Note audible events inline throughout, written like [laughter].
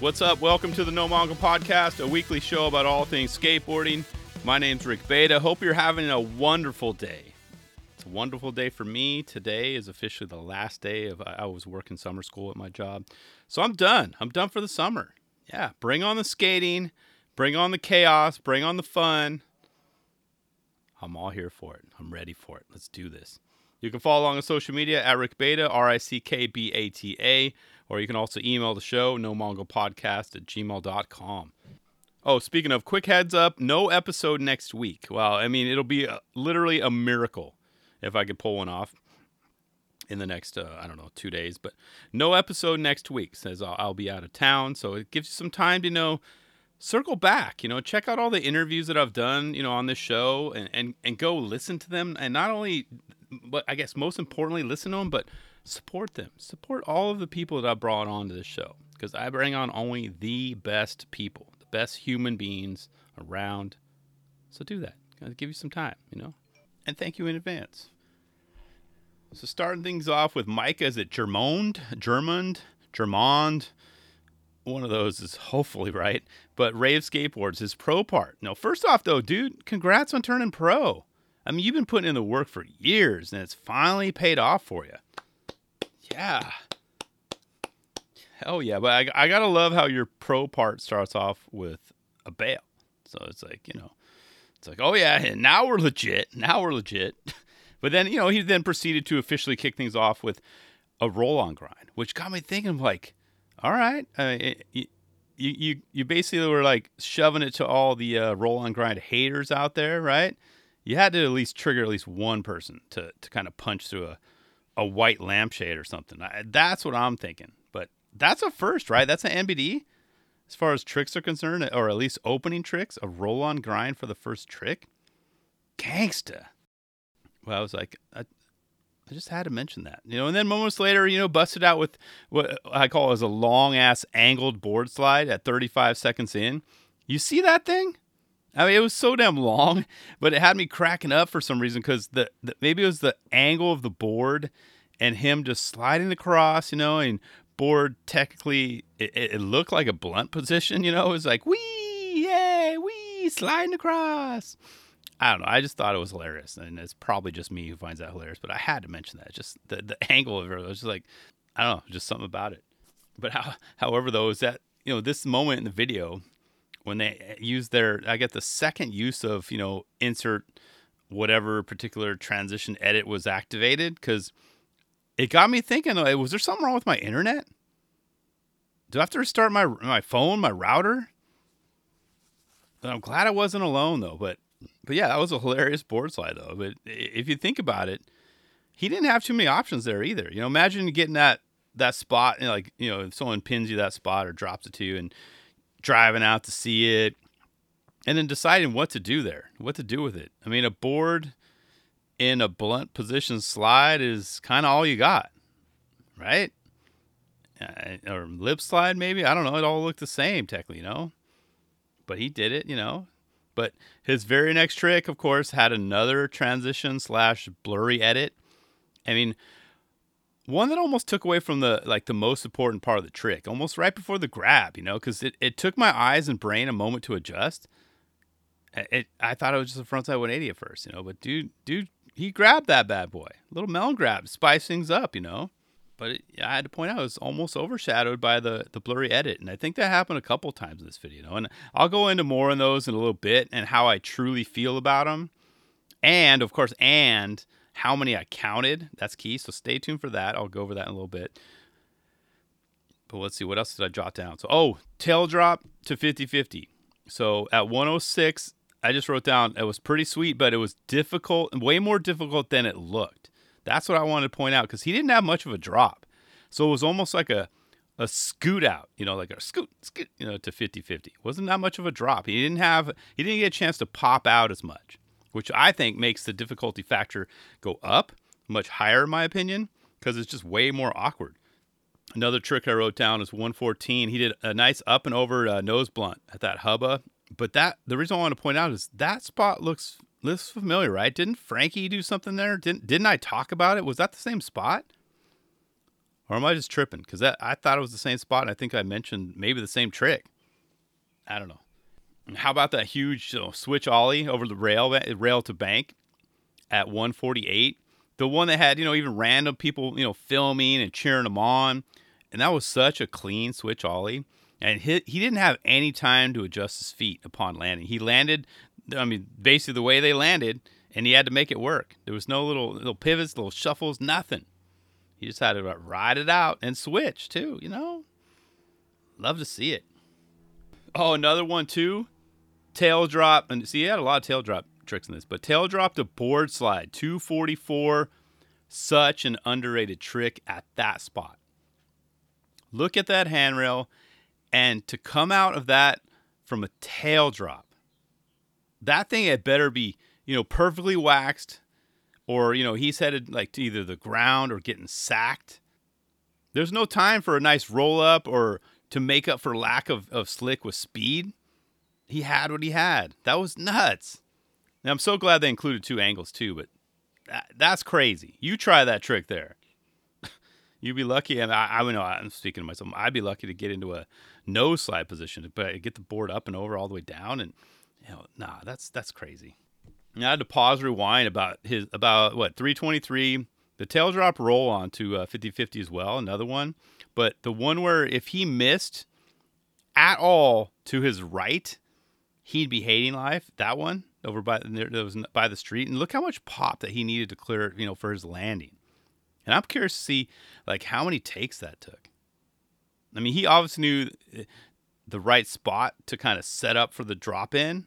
What's up? Welcome to the No Mongo Podcast, a weekly show about all things skateboarding. My name's Rick Bata. Hope you're having a wonderful day. It's a wonderful day for me. Today is officially the last day of I was working summer school at my job. So I'm done. I'm done for the summer. Yeah, bring on the skating, bring on the chaos, bring on the fun. I'm all here for it. I'm ready for it. Let's do this. You can follow along on social media at Rick Bata, R I C K B A T A, or you can also email the show, no podcast at gmail.com. Oh, speaking of, quick heads up no episode next week. Well, I mean, it'll be a, literally a miracle if I could pull one off in the next, uh, I don't know, two days. But no episode next week, says I'll, I'll be out of town. So it gives you some time to know circle back you know check out all the interviews that i've done you know on this show and, and and go listen to them and not only but I guess most importantly, listen to them, but support them. Support all of the people that I brought onto the show because I bring on only the best people, the best human beings around. So do that. I'll give you some time, you know, and thank you in advance. So starting things off with Mika, is it Germond, Germond, Germond? One of those is hopefully right. But Rave Skateboards, his pro part. No, first off though, dude, congrats on turning pro. I mean, you've been putting in the work for years and it's finally paid off for you. Yeah. Hell yeah. But I, I got to love how your pro part starts off with a bail. So it's like, you know, it's like, oh yeah, and now we're legit. Now we're legit. [laughs] But then, you know, he then proceeded to officially kick things off with a roll on grind, which got me thinking, like, all right, uh, you, you, you basically were like shoving it to all the uh, roll on grind haters out there, right? you had to at least trigger at least one person to, to kind of punch through a, a white lampshade or something. I, that's what I'm thinking. But that's a first, right? That's an NBD as far as tricks are concerned, or at least opening tricks, a roll on grind for the first trick. Gangsta. Well, I was like, I, I just had to mention that, you know. And then moments later, you know, busted out with what I call as a long ass angled board slide at 35 seconds in. You see that thing? I mean, it was so damn long, but it had me cracking up for some reason because the, the, maybe it was the angle of the board and him just sliding across, you know, and board technically it, it looked like a blunt position, you know. It was like wee, yay, wee, sliding across. I don't know. I just thought it was hilarious, and it's probably just me who finds that hilarious. But I had to mention that. Just the the [laughs] angle of it was just like I don't know, just something about it. But how, however, though, is that you know this moment in the video when they eh, use their I get the second use of you know insert whatever particular transition edit was activated because it got me thinking was there something wrong with my internet do i have to restart my my phone my router i'm glad i wasn't alone though but but yeah that was a hilarious board slide though but if you think about it he didn't have too many options there either you know imagine getting that that spot and like you know if someone pins you that spot or drops it to you and driving out to see it, and then deciding what to do there, what to do with it. I mean, a board in a blunt position slide is kind of all you got, right? Uh, or lip slide, maybe. I don't know. It all looked the same, technically, you know? But he did it, you know? But his very next trick, of course, had another transition slash blurry edit. I mean, one that almost took away from the like the most important part of the trick almost right before the grab you know because it, it took my eyes and brain a moment to adjust. It, i thought it was just a frontside 180 at first you know but dude dude he grabbed that bad boy. Little melon grab spice things up you know but it, i had to point out it was almost overshadowed by the the blurry edit and i think that happened a couple times in this video and i'll go into more on those in a little bit and how i truly feel about them and of course and how many I counted. That's key. So stay tuned for that. I'll go over that in a little bit. But let's see, what else did I jot down? So, oh, tail drop to 50 50. So at 106, I just wrote down it was pretty sweet, but it was difficult, way more difficult than it looked. That's what I wanted to point out because he didn't have much of a drop. So it was almost like a, a scoot out, you know, like a scoot, scoot, you know, to 50 50. Wasn't that much of a drop. He didn't have, he didn't get a chance to pop out as much which I think makes the difficulty factor go up much higher, in my opinion, because it's just way more awkward. Another trick I wrote down is 114. He did a nice up and over uh, nose blunt at that hubba, but that the reason I want to point out is that spot looks Looks familiar, right? Didn't Frankie do something there? Didn't didn't I talk about it? Was that the same spot? Or am I just tripping? Because that I thought it was the same spot, and I think I mentioned maybe the same trick. I don't know. How about that huge you know, switch ollie over the rail, eh, rail to bank at 148? The one that had you know even random people you know filming and cheering them on, and that was such a clean switch ollie. And he, he didn't have any time to adjust his feet upon landing. He landed, I mean, basically the way they landed, and he had to make it work. There was no little little pivots, little shuffles, nothing. He just had to ride it out and switch too, you know? Love to see it. Oh, another one too. Tail drop. And see, he had a lot of tail drop tricks in this, but tail drop to board slide, 244. Such an underrated trick at that spot. Look at that handrail, and to come out of that from a tail drop, that thing had better be, you know, perfectly waxed, or you know he's headed like to either the ground or getting sacked. There's no time for a nice roll up or to make up for lack of, of slick with speed. He had what he had. That was nuts. And I'm so glad they included two angles too, but that, that's crazy. You try that trick there. [laughs] You'd be lucky, and I, I know I'm speaking to myself. I'd be lucky to get into a nose slide position, but uh, get the board up and over all the way down, and you know, nah, that's that's crazy. I had to pause, rewind about his about what 323, the tail drop roll on to uh, 50-50 as well, another one. But the one where if he missed at all to his right, he'd be hating life. That one over by that was by the street, and look how much pop that he needed to clear, you know, for his landing. And I'm curious to see like how many takes that took. I mean, he obviously knew eh, the right spot to kind of set up for the drop in.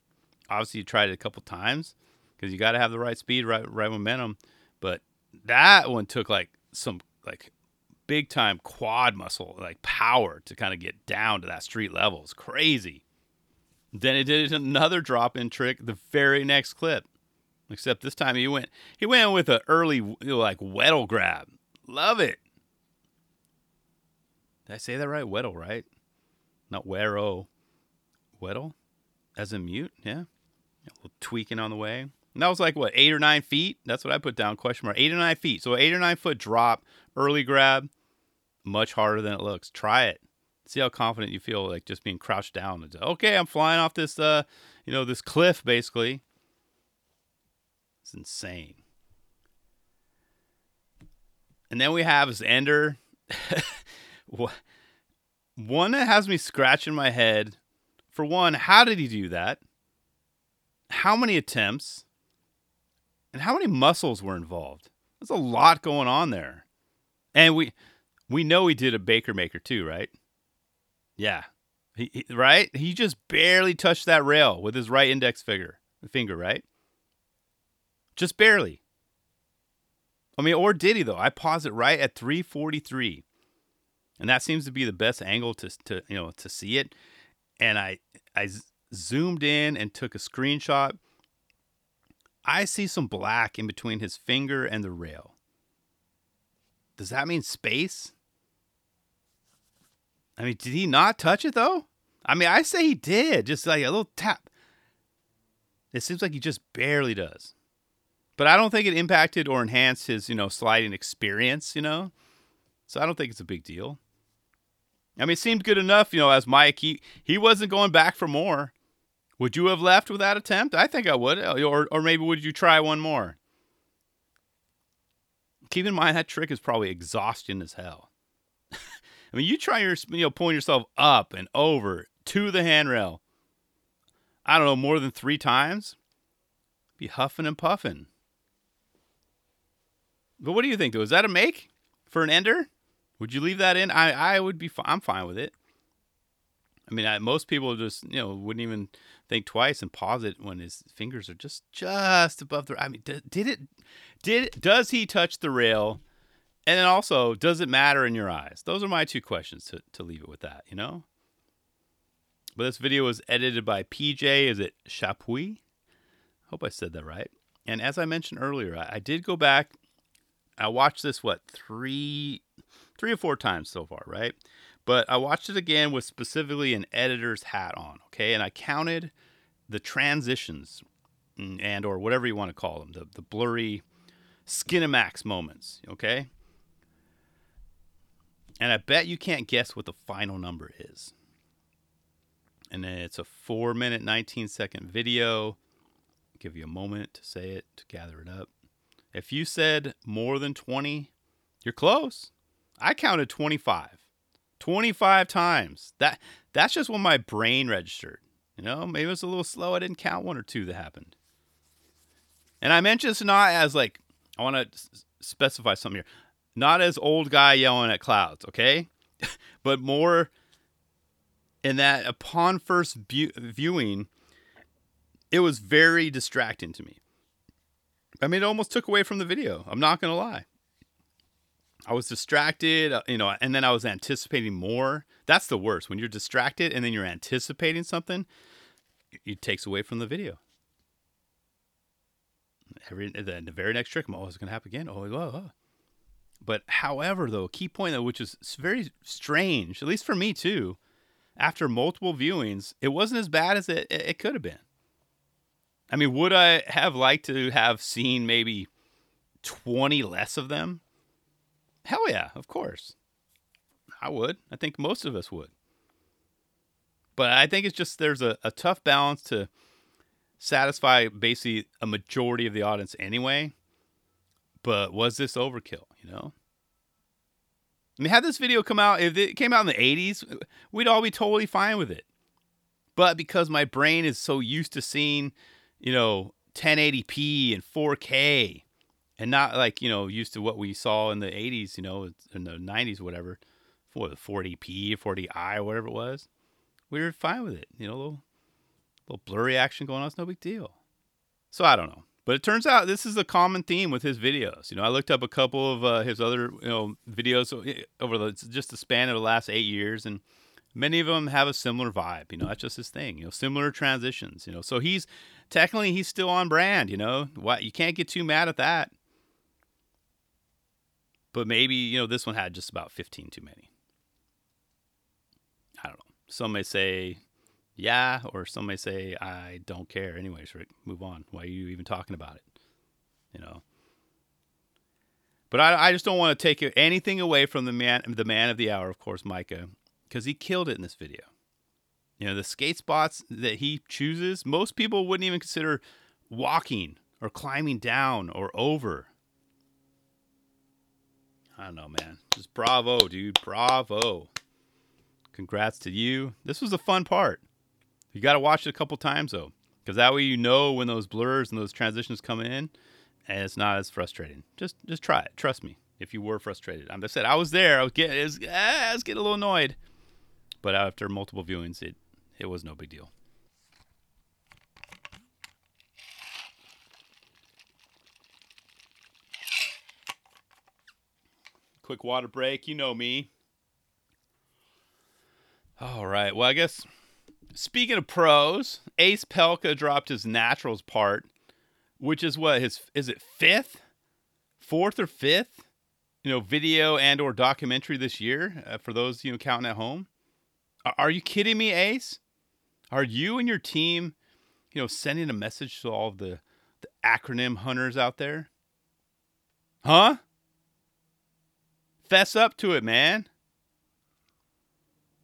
Obviously, he tried it a couple times, because you got to have the right speed, right right momentum. But that one took like some like big time quad muscle, like power to kind of get down to that street level. It's crazy. Then it did another drop in trick the very next clip. Except this time he went he went with an early like Weddle grab. Love it. Did I say that right? Weddle, right? Not Wero. Weddle? As in mute? Yeah. A little tweaking on the way. And that was like what eight or nine feet. That's what I put down. Question mark. Eight or nine feet. So eight or nine foot drop, early grab, much harder than it looks. Try it. See how confident you feel, like just being crouched down. Okay, I'm flying off this, uh, you know, this cliff basically. It's insane. And then we have this ender. [laughs] one that has me scratching my head. For one, how did he do that? How many attempts? And how many muscles were involved? There's a lot going on there. And we we know he did a Baker Maker too, right? Yeah. He, he, right? He just barely touched that rail with his right index finger, finger, right? Just barely. I mean, or did he though? I pause it right at 343. And that seems to be the best angle to, to you know to see it. And I I zoomed in and took a screenshot I see some black in between his finger and the rail. Does that mean space? I mean, did he not touch it though? I mean, I say he did, just like a little tap. It seems like he just barely does. But I don't think it impacted or enhanced his, you know, sliding experience, you know? So I don't think it's a big deal. I mean, it seemed good enough, you know, as Mike, he, he wasn't going back for more. Would you have left with that attempt? I think I would. Uh, or, or maybe would you try one more? Keep in mind that trick is probably exhausting as hell. [laughs] I mean, you try your, you know, pulling yourself up and over to the handrail. I don't know, more than three times. Be huffing and puffing. But what do you think, though? Is that a make for an ender? Would you leave that in? I, I would be. I'm fine with it. I mean, I, most people just you know wouldn't even think twice and pause it when his fingers are just just above the. I mean, did, did it? Did does he touch the rail? And then also, does it matter in your eyes? Those are my two questions to, to leave it with that, you know? But this video was edited by PJ. Is it Chapuis? Hope I said that right. And as I mentioned earlier, I, I did go back. I watched this, what, three, three or four times so far, right? But I watched it again with specifically an editor's hat on, okay? And I counted the transitions mm, and or whatever you want to call them, the the blurry Skinamax moments. Okay. And I bet you can't guess what the final number is. And it's a four minute, 19 second video. I'll give you a moment to say it, to gather it up. If you said more than 20, you're close. I counted 25. 25 times. That that's just when my brain registered. You know, maybe it was a little slow. I didn't count one or two that happened. And I mention this not as like I want to s- specify something here. Not as old guy yelling at clouds, okay? [laughs] but more in that upon first view- viewing it was very distracting to me. I mean, it almost took away from the video. I'm not going to lie. I was distracted, uh, you know, and then I was anticipating more. That's the worst. When you're distracted and then you're anticipating something, it takes away from the video. Every the, the very next trick, I'm, it's going to happen again. Oh, oh, oh. But however, though, key point though, which is very strange, at least for me too, after multiple viewings, it wasn't as bad as it, it could have been. I mean, would I have liked to have seen maybe 20 less of them? Hell yeah, of course. I would. I think most of us would. But I think it's just there's a, a tough balance to satisfy basically a majority of the audience anyway. But was this overkill, you know? I mean, had this video come out, if it came out in the 80s, we'd all be totally fine with it. But because my brain is so used to seeing, you know, 1080p and 4K, and not like you know used to what we saw in the 80s you know in the 90s whatever for the 40p 40i whatever it was we were fine with it you know a little, little blurry action going on it's no big deal. So i don't know but it turns out this is a common theme with his videos you know i looked up a couple of uh, his other you know videos over the just the span of the last eight years and many of them have a similar vibe you know that's just his thing you know similar transitions you know so he's technically he's still on brand you know what you can't get too mad at that but maybe, you know, this one had just about 15 too many. I don't know. Some may say, yeah, or some may say, I don't care. Anyways, Rick, move on. Why are you even talking about it? You know? But I, I just don't want to take anything away from the man, the man of the hour, of course, Mika, because he killed it in this video. You know, the skate spots that he chooses, most people wouldn't even consider walking or climbing down or over. I don't know, man. Just bravo, dude. Bravo. Congrats to you. This was a fun part. You got to watch it a couple times though, because that way you know when those blurs and those transitions come in, and it's not as frustrating. Just just try it. Trust me. If you were frustrated, I said I was there. I was getting, ah, I was getting a little annoyed, but after multiple viewings, it it was no big deal. Quick water break. You know me. All right. Well, I guess speaking of pros, Ace Pelka dropped his naturals part, which is what his is it fifth, fourth or fifth, you know, video and or documentary this year uh, for those you know counting at home. Are, are you kidding me, Ace? Are you and your team, you know, sending a message to all of the the acronym hunters out there? Huh? Fess up to it, man.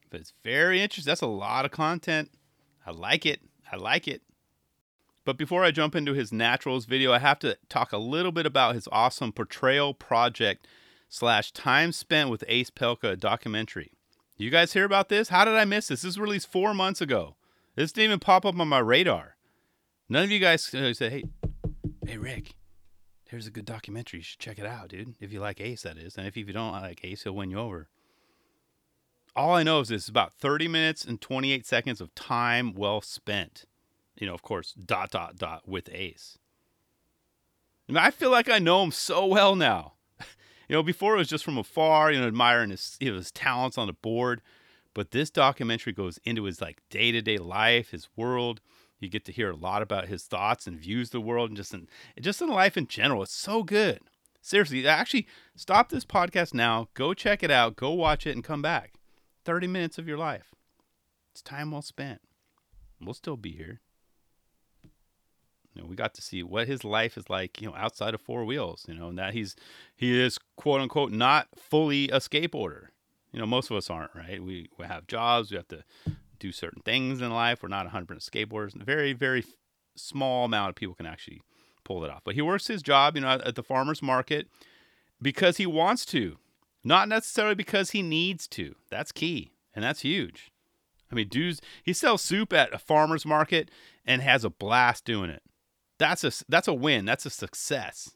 But it's very interesting. That's a lot of content. I like it. I like it. But before I jump into his naturals video, I have to talk a little bit about his awesome portrayal project slash time spent with Ace Pelka documentary. You guys hear about this? How did I miss this? This was released four months ago. This didn't even pop up on my radar. None of you guys said, "Hey, hey, Rick, there's a good documentary. You should check it out, dude. If you like Ace, that is. And if you don't like Ace, he'll win you over. All I know is it's about 30 minutes and 28 seconds of time well spent. You know, of course, dot, dot, dot with Ace. And I feel like I know him so well now. [laughs] you know, before it was just from afar, you know, admiring his, you know, his talents on the board. But this documentary goes into his like day to day life, his world, you get to hear a lot about his thoughts and views of the world and just in just in life in general. It's so good. Seriously, actually stop this podcast now, go check it out, go watch it and come back. 30 minutes of your life. It's time well spent. We'll still be here. You know, we got to see what his life is like, you know, outside of four wheels, you know, and that he's he is quote unquote not fully a skateboarder. You know, most of us aren't, right? We we have jobs, we have to do certain things in life. We're not 100% skateboarders. Very very small amount of people can actually pull it off. But he works his job, you know, at the farmers market because he wants to, not necessarily because he needs to. That's key, and that's huge. I mean, dudes, he sells soup at a farmer's market and has a blast doing it. That's a that's a win. That's a success.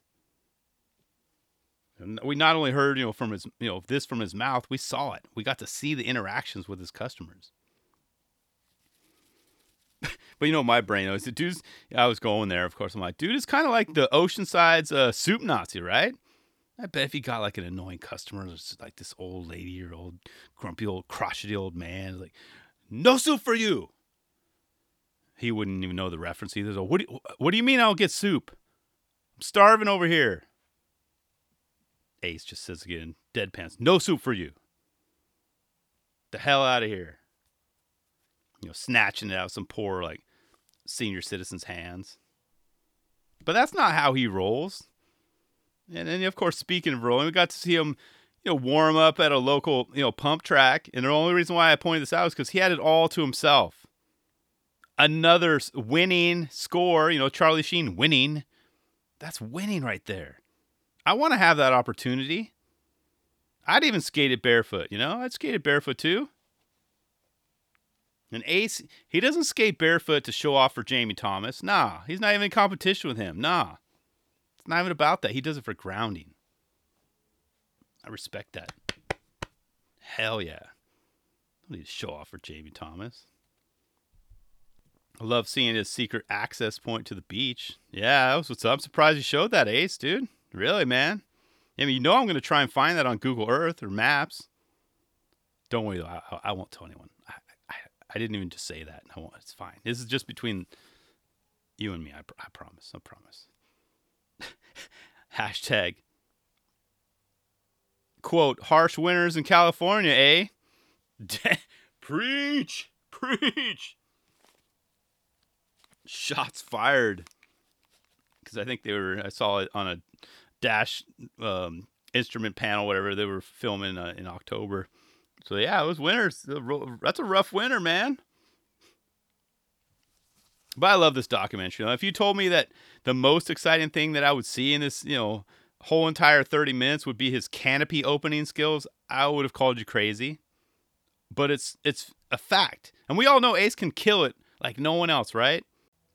And we not only heard, you know, from his, you know, this from his mouth, we saw it. We got to see the interactions with his customers. But you know, my brain knows the dude's. I was going there, of course. I'm like, dude it's kind of like the Oceanside's uh, soup Nazi, right? I bet if he got like an annoying customer, like this old lady or old grumpy old crotchety old man, like, no soup for you. He wouldn't even know the reference either. So, what do you, what do you mean I don't get soup? I'm starving over here. Ace just says again, deadpans, no soup for you. The hell out of here. You know, snatching it out of some poor like senior citizen's hands. But that's not how he rolls. And then, of course, speaking of rolling, we got to see him, you know, warm up at a local, you know, pump track. And the only reason why I pointed this out is because he had it all to himself. Another winning score, you know, Charlie Sheen winning. That's winning right there. I want to have that opportunity. I'd even skate it barefoot, you know? I'd skate it barefoot too. And Ace, he doesn't skate barefoot to show off for Jamie Thomas. Nah, he's not even in competition with him. Nah. It's not even about that. He does it for grounding. I respect that. Hell yeah. Don't need to show off for Jamie Thomas. I love seeing his secret access point to the beach. Yeah, that was what's up. I'm surprised you showed that, Ace, dude. Really, man? I mean, you know I'm going to try and find that on Google Earth or Maps. Don't worry, I, I won't tell anyone. I, didn't even just say that. Won't. It's fine. This is just between you and me. I, I promise. I promise. [laughs] Hashtag. Quote, harsh winters in California, eh? [laughs] preach! Preach! Shots fired. Because I think they were, I saw it on a dash um, instrument panel, whatever they were filming uh, in October. So yeah, it was winters. Uh, that's a rough winter, man. But I love this documentary. Now, if you told me that the most exciting thing that I would see in this, you know, whole entire 30 minutes would be his canopy opening skills, I would have called you crazy. But it's it's a fact. And we all know Ace can kill it like no one else, right?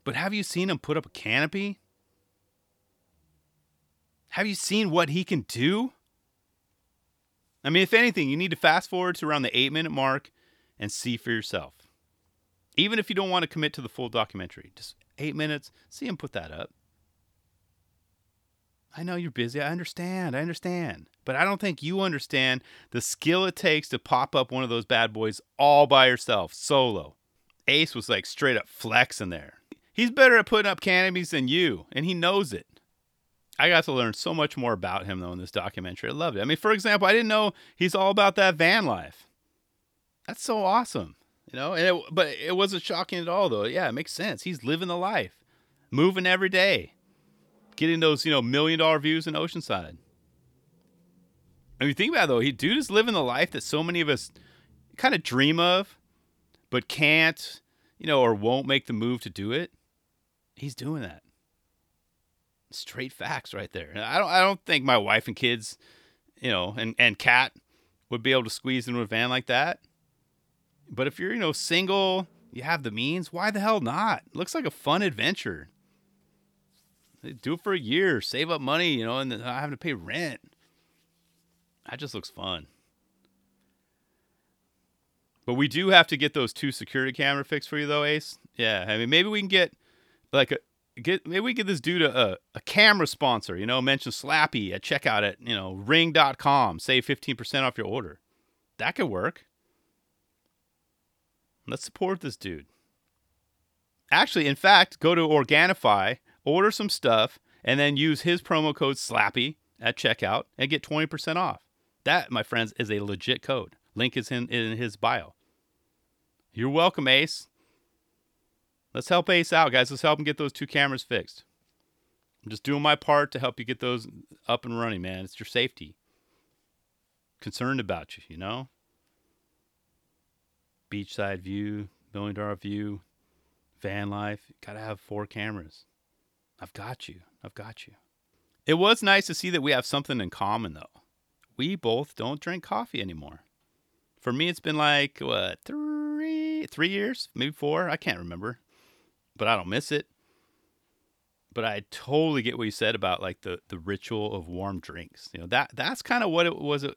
But have you seen him put up a canopy? Have you seen what he can do? I mean, if anything, you need to fast forward to around the eight minute mark and see for yourself. Even if you don't want to commit to the full documentary, just eight minutes, see him put that up. I know you're busy. I understand. I understand. But I don't think you understand the skill it takes to pop up one of those bad boys all by yourself, solo. Ace was like straight up flexing there. He's better at putting up canopies than you, and he knows it. I got to learn so much more about him though in this documentary. I loved it. I mean, for example, I didn't know he's all about that van life. That's so awesome, you know. And it, but it wasn't shocking at all though. Yeah, it makes sense. He's living the life, moving every day, getting those you know million dollar views in Oceanside. I mean, think about it though. He dude is living the life that so many of us kind of dream of, but can't, you know, or won't make the move to do it. He's doing that straight facts right there. I don't I don't think my wife and kids, you know, and and cat would be able to squeeze into a van like that. But if you're, you know, single, you have the means, why the hell not? It looks like a fun adventure. Do it for a year, save up money, you know, and not having to pay rent. That just looks fun. But we do have to get those two security camera fixed for you though, Ace. Yeah, I mean maybe we can get like a get maybe we get this dude a, a camera sponsor, you know, mention Slappy at checkout at, you know, ring.com, save 15% off your order. That could work. Let's support this dude. Actually, in fact, go to Organifi, order some stuff, and then use his promo code SLAPPY at checkout and get 20% off. That, my friends, is a legit code. Link is in, in his bio. You're welcome, Ace. Let's help Ace out, guys. Let's help him get those two cameras fixed. I'm just doing my part to help you get those up and running, man. It's your safety. Concerned about you, you know? Beachside view, million dollar view, van life. Gotta have four cameras. I've got you. I've got you. It was nice to see that we have something in common, though. We both don't drink coffee anymore. For me, it's been like, what, three, three years? Maybe four? I can't remember but I don't miss it. But I totally get what you said about like the the ritual of warm drinks. You know that that's kind of what it was. Uh,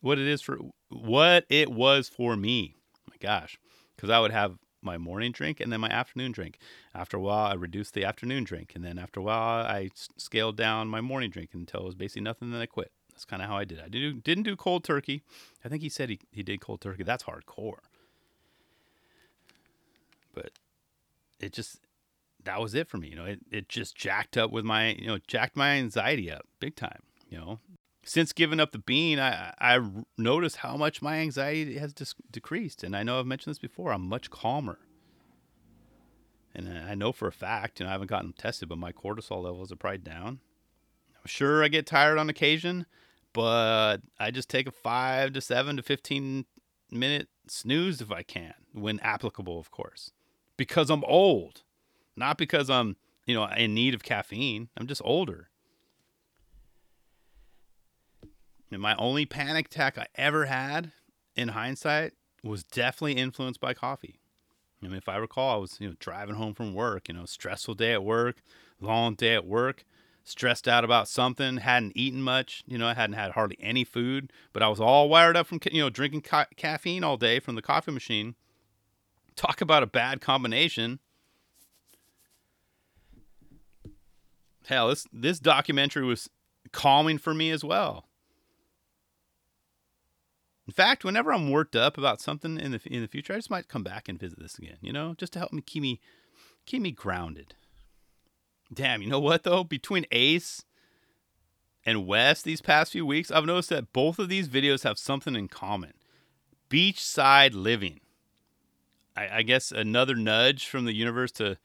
what it is for what it was for me. my gosh, because I would have my morning drink and then my afternoon drink. After a while, I reduced the afternoon drink, and then after a while, I scaled down my morning drink until it was basically nothing. Then I quit. That's kind of how I did. I didn't didn't do cold turkey. I think he said he, he did cold turkey. That's hardcore. But it just that was it for me. You know, it, it just jacked up with my you know jacked my anxiety up big time. You know, since giving up the bean, I I noticed how much my anxiety has dis- decreased, and I know I've mentioned this before. I'm much calmer, and I know for a fact, and I haven't gotten tested, but my cortisol levels are probably down. I'm sure I get tired on occasion, but I just take a five to seven to fifteen minute snooze if I can, when applicable, of course because I'm old, not because I'm, you know, in need of caffeine. I'm just older. And my only panic attack I ever had in hindsight was definitely influenced by coffee. I mean, if I recall, I was, you know, driving home from work, you know, stressful day at work, long day at work, stressed out about something, hadn't eaten much, you know, I hadn't had hardly any food, but I was all wired up from, you know, drinking ca- caffeine all day from the coffee machine. Talk about a bad combination. Hell, this this documentary was calming for me as well. In fact, whenever I'm worked up about something in the in the future, I just might come back and visit this again. You know, just to help me keep me keep me grounded. Damn, you know what though? Between Ace and West these past few weeks, I've noticed that both of these videos have something in common: beachside living. I, I guess another nudge from the universe to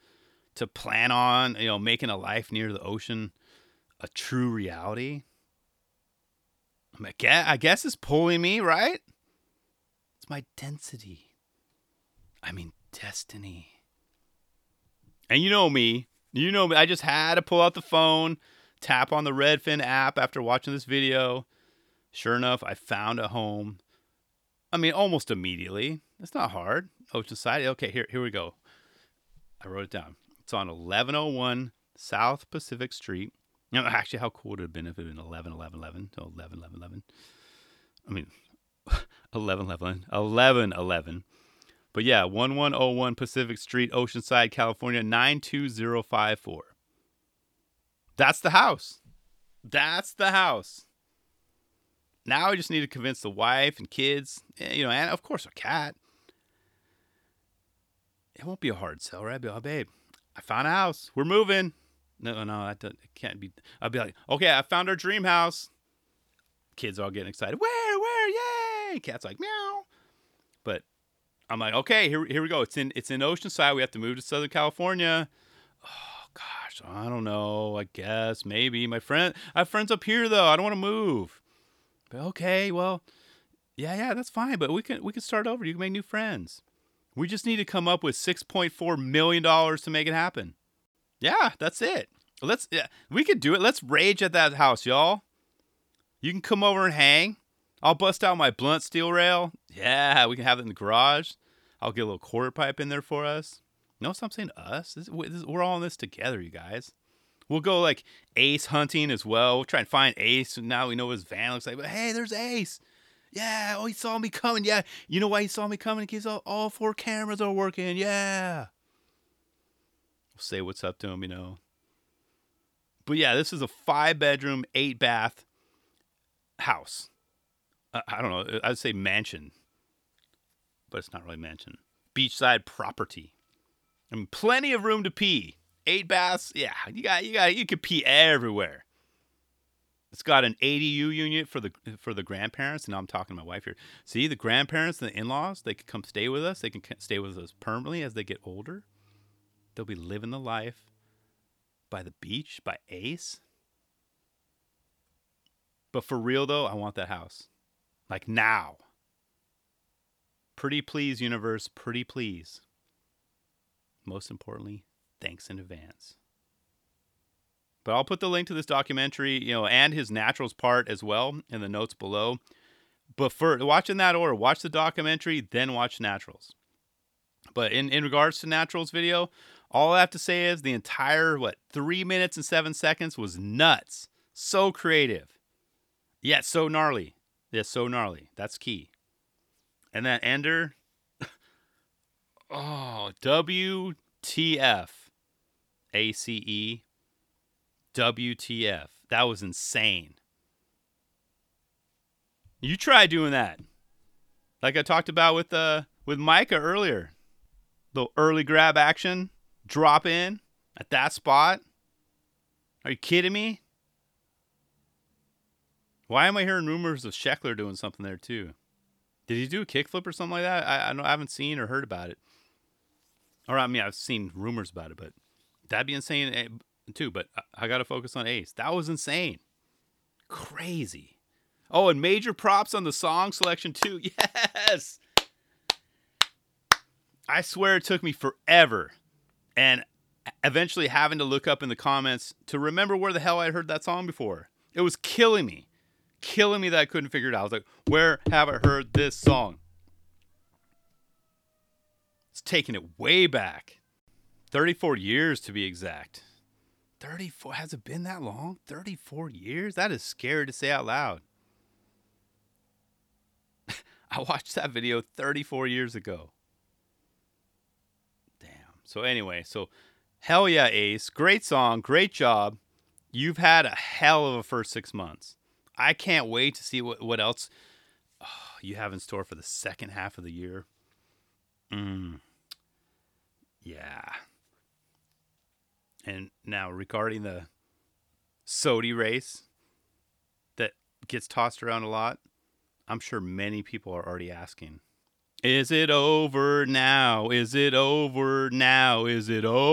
to plan on you know making a life near the ocean a true reality. I I guess it's pulling me right. It's my density. I mean destiny. And you know me. You know me. I just had to pull out the phone, tap on the Redfin app after watching this video. Sure enough, I found a home. I mean, almost immediately. It's not hard. Oceanside. Okay, here here we go. I wrote it down. It's on 1101 South Pacific Street. You know, actually, how cool would it have been if it had been 11 11 11 to 11 11 11? I mean, [laughs] 11 11 11 11. But yeah, 1101 Pacific Street, Oceanside, California, 92054. That's the house. That's the house. Now I just need to convince the wife and kids, eh, you know, and of course a cat it won't be a hard sell, right? I'll be like, babe, I found a house. We're moving. No, no, that it can't be. I'll be like, okay, I found our dream house. Kids are all getting excited. Where, where, yay! Cat's like, meow. But I'm like, okay, here, here we go. It's in, it's in Oceanside. We have to move to Southern California. Oh gosh, I don't know. I guess maybe my friend. I have friends up here though. I don't want to move. But okay, well, yeah, yeah, that's fine. But we can, we can start over. You can make new friends. We just need to come up with $6.4 million to make it happen. Yeah, that's it. Let's yeah, we could do it. Let's rage at that house, y'all. You can come over and hang. I'll bust out my blunt steel rail. Yeah, we can have it in the garage. I'll get a little quarter pipe in there for us. Notice I'm saying us. We're all in this together, you guys. We'll go like ace hunting as well. We'll try and find Ace. Now we know his van looks like. But hey, there's Ace. Yeah, oh, he saw me coming. Yeah, you know why he saw me coming? Because all, all four cameras are working. Yeah. Say what's up to him, you know. But yeah, this is a five bedroom, eight bath house. I don't know. I'd say mansion, but it's not really mansion. Beachside property. I mean, plenty of room to pee. Eight baths. Yeah, you got, you got, you could pee everywhere. It's got an ADU unit for the for the grandparents. And now I'm talking to my wife here. See, the grandparents and the in-laws, they can come stay with us. They can stay with us permanently as they get older. They'll be living the life by the beach, by Ace. But for real though, I want that house. Like now. Pretty please, universe, pretty please. Most importantly, thanks in advance. But I'll put the link to this documentary, you know, and his naturals part as well in the notes below. But for watching that order, watch the documentary, then watch naturals. But in, in regards to naturals video, all I have to say is the entire, what, three minutes and seven seconds was nuts. So creative. Yet so gnarly. Yeah, so gnarly. That's key. And that ender, [laughs] oh, WTF. A C E. WTF. That was insane. You try doing that. Like I talked about with uh with Mika earlier. The early grab action, drop in at that spot. Are you kidding me? Why am I hearing rumors of Sheckler doing something there too? Did he do a kickflip or something like that? I I, I haven't seen or heard about it. Or I mean, I've seen rumors about it, but that'd be insane eh, too. But I, got to focus on Ace. That was insane, crazy. Oh, and major props on the song selection too. [laughs] Yes. I swear it took me forever, and eventually having to look up in the comments to remember where the hell I heard that song before. It was killing me killing me that I couldn't figure it out. I was like, where have I heard this song? It's taking it way back. 34 years to be exact. 34 has it been that long? 34 years? That is scary to say out loud. [laughs] I watched that video 34 years ago. Damn. So anyway, so hell yeah, Ace. Great song, great job. You've had a hell of a first 6 months. I can't wait to see what, what else oh, you have in store for the second half of the year. Mm. Yeah. And now regarding the SOTY race that gets tossed around a lot, I'm sure many people are already asking. Is it over now? Is it over now? Is it over?